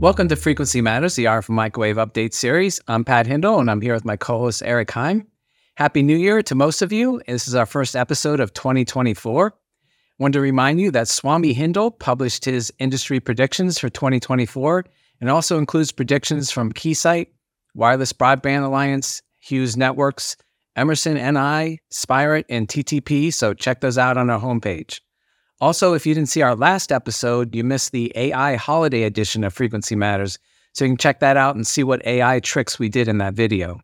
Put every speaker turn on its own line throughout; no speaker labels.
Welcome to Frequency Matters, the RF Microwave Update Series. I'm Pat Hindle, and I'm here with my co host, Eric Higham. Happy New Year to most of you. This is our first episode of 2024. I want to remind you that Swami Hindle published his industry predictions for 2024 and also includes predictions from Keysight, Wireless Broadband Alliance, Hughes Networks, Emerson NI, Spirent, and TTP. So check those out on our homepage. Also, if you didn't see our last episode, you missed the AI holiday edition of Frequency Matters. So you can check that out and see what AI tricks we did in that video.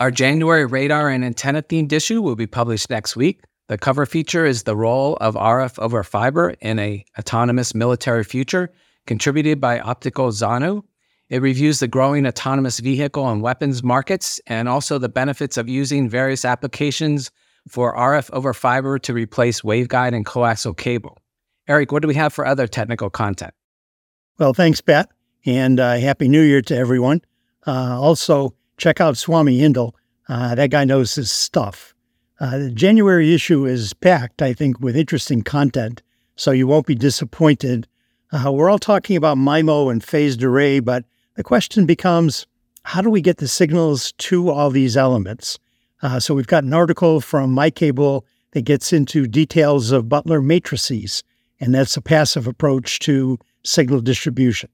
Our January radar and antenna themed issue will be published next week. The cover feature is the role of RF over fiber in a autonomous military future, contributed by Optical Zonu. It reviews the growing autonomous vehicle and weapons markets and also the benefits of using various applications for RF over fiber to replace waveguide and coaxial cable. Eric, what do we have for other technical content?
Well, thanks, Pat, and uh, Happy New Year to everyone. Uh, also, check out Swami Hindle. Uh, that guy knows his stuff. Uh, the January issue is packed, I think, with interesting content, so you won't be disappointed. Uh, we're all talking about MIMO and phased array, but the question becomes how do we get the signals to all these elements? Uh, so we've got an article from MiCable that gets into details of Butler matrices, and that's a passive approach to signal distribution.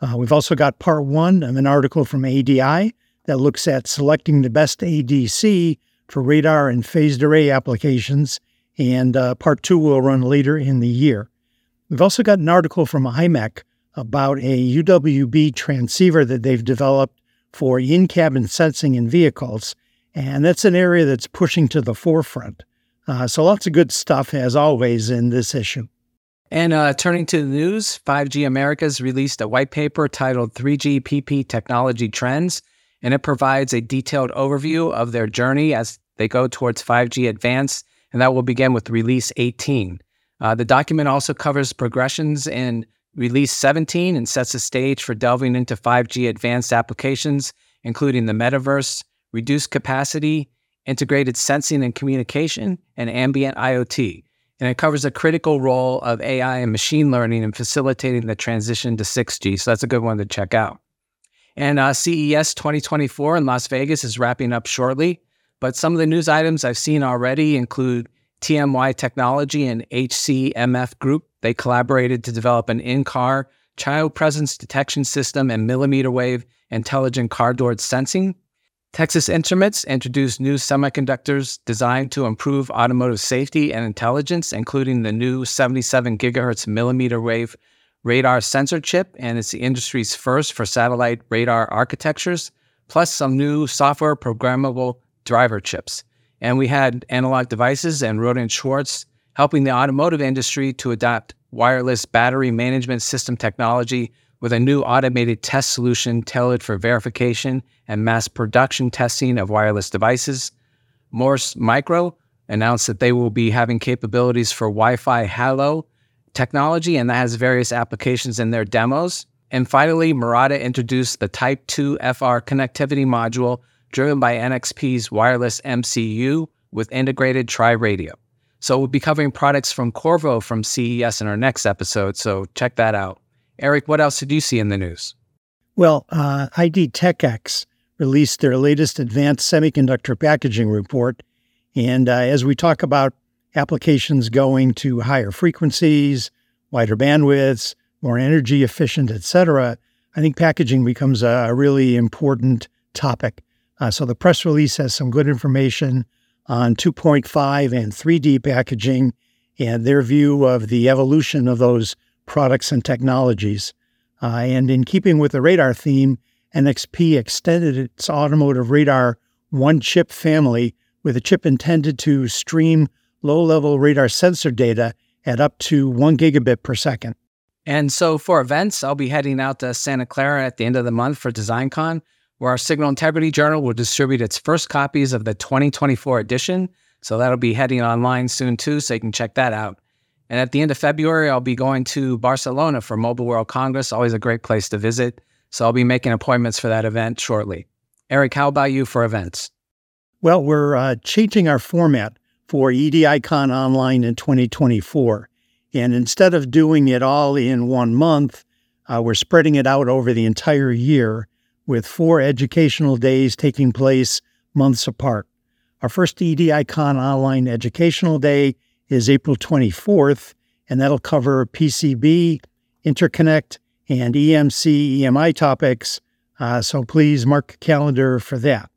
Uh, we've also got part one of an article from ADI that looks at selecting the best ADC for radar and phased array applications, and uh, part two will run later in the year. We've also got an article from IMEC about a UWB transceiver that they've developed for in cabin sensing in vehicles and that's an area that's pushing to the forefront. Uh, so lots of good stuff, as always, in this issue.
And uh, turning to the news, 5G Americas released a white paper titled 3GPP Technology Trends, and it provides a detailed overview of their journey as they go towards 5G Advanced, and that will begin with Release 18. Uh, the document also covers progressions in Release 17 and sets the stage for delving into 5G Advanced applications, including the metaverse, reduced capacity, integrated sensing and communication, and ambient IoT. And it covers a critical role of AI and machine learning in facilitating the transition to 6G. So that's a good one to check out. And uh, CES 2024 in Las Vegas is wrapping up shortly. But some of the news items I've seen already include TMY Technology and HCMF Group. They collaborated to develop an in car child presence detection system and millimeter wave intelligent car door sensing. Texas Instruments introduced new semiconductors designed to improve automotive safety and intelligence, including the new 77 gigahertz millimeter wave radar sensor chip, and it's the industry's first for satellite radar architectures, plus some new software programmable driver chips. And we had Analog Devices and Rohde Schwarz helping the automotive industry to adopt wireless battery management system technology with a new automated test solution tailored for verification and mass production testing of wireless devices. Morse Micro announced that they will be having capabilities for Wi Fi HaLow technology, and that has various applications in their demos. And finally, Murata introduced the Type 2 FR connectivity module driven by NXP's wireless MCU with integrated tri radio. So we'll be covering products from Qorvo from CES in our next episode, so check that out. Eric, what else did you see in the news?
Well, uh, IDTechEx released their latest advanced semiconductor packaging report. And uh, as we talk about applications going to higher frequencies, wider bandwidths, more energy efficient, et cetera, I think packaging becomes a, really important topic. Uh, so the press release has some good information on 2.5 and 3D packaging and their view of the evolution of those products and technologies. Uh, and in keeping with the radar theme, NXP extended its automotive radar one chip family with a chip intended to stream low level radar sensor data at up to one gigabit per second.
And so for events, I'll be heading out to Santa Clara at the end of the month for DesignCon, where our Signal Integrity Journal will distribute its first copies of the 2024 edition. So that'll be heading online soon too, so you can check that out. And at the end of February, I'll be going to Barcelona for Mobile World Congress, always a great place to visit. So I'll be making appointments for that event shortly. Eric, how about you for events?
Well, we're uh, changing our format for EDICon Online in 2024. And instead of doing it all in one month, Uh, we're spreading it out over the entire year with four educational days taking place months apart. Our first EDICON online educational day is April 24th, and that'll cover PCB, interconnect, and EMC, EMI topics. Uh, so please mark a calendar for that.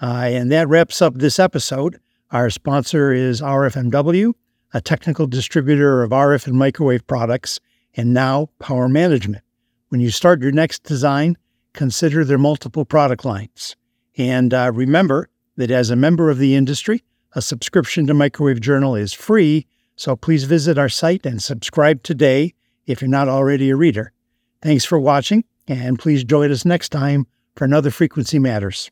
Uh, and that wraps up this episode. Our sponsor is RFMW, a technical distributor of RF and microwave products, and now power management. When you start your next design, consider their multiple product lines. And uh, remember that as a member of the industry, a subscription to Microwave Journal is free, so please visit our site and subscribe today if you're not already a reader. Thanks for watching, and please join us next time for another Frequency Matters.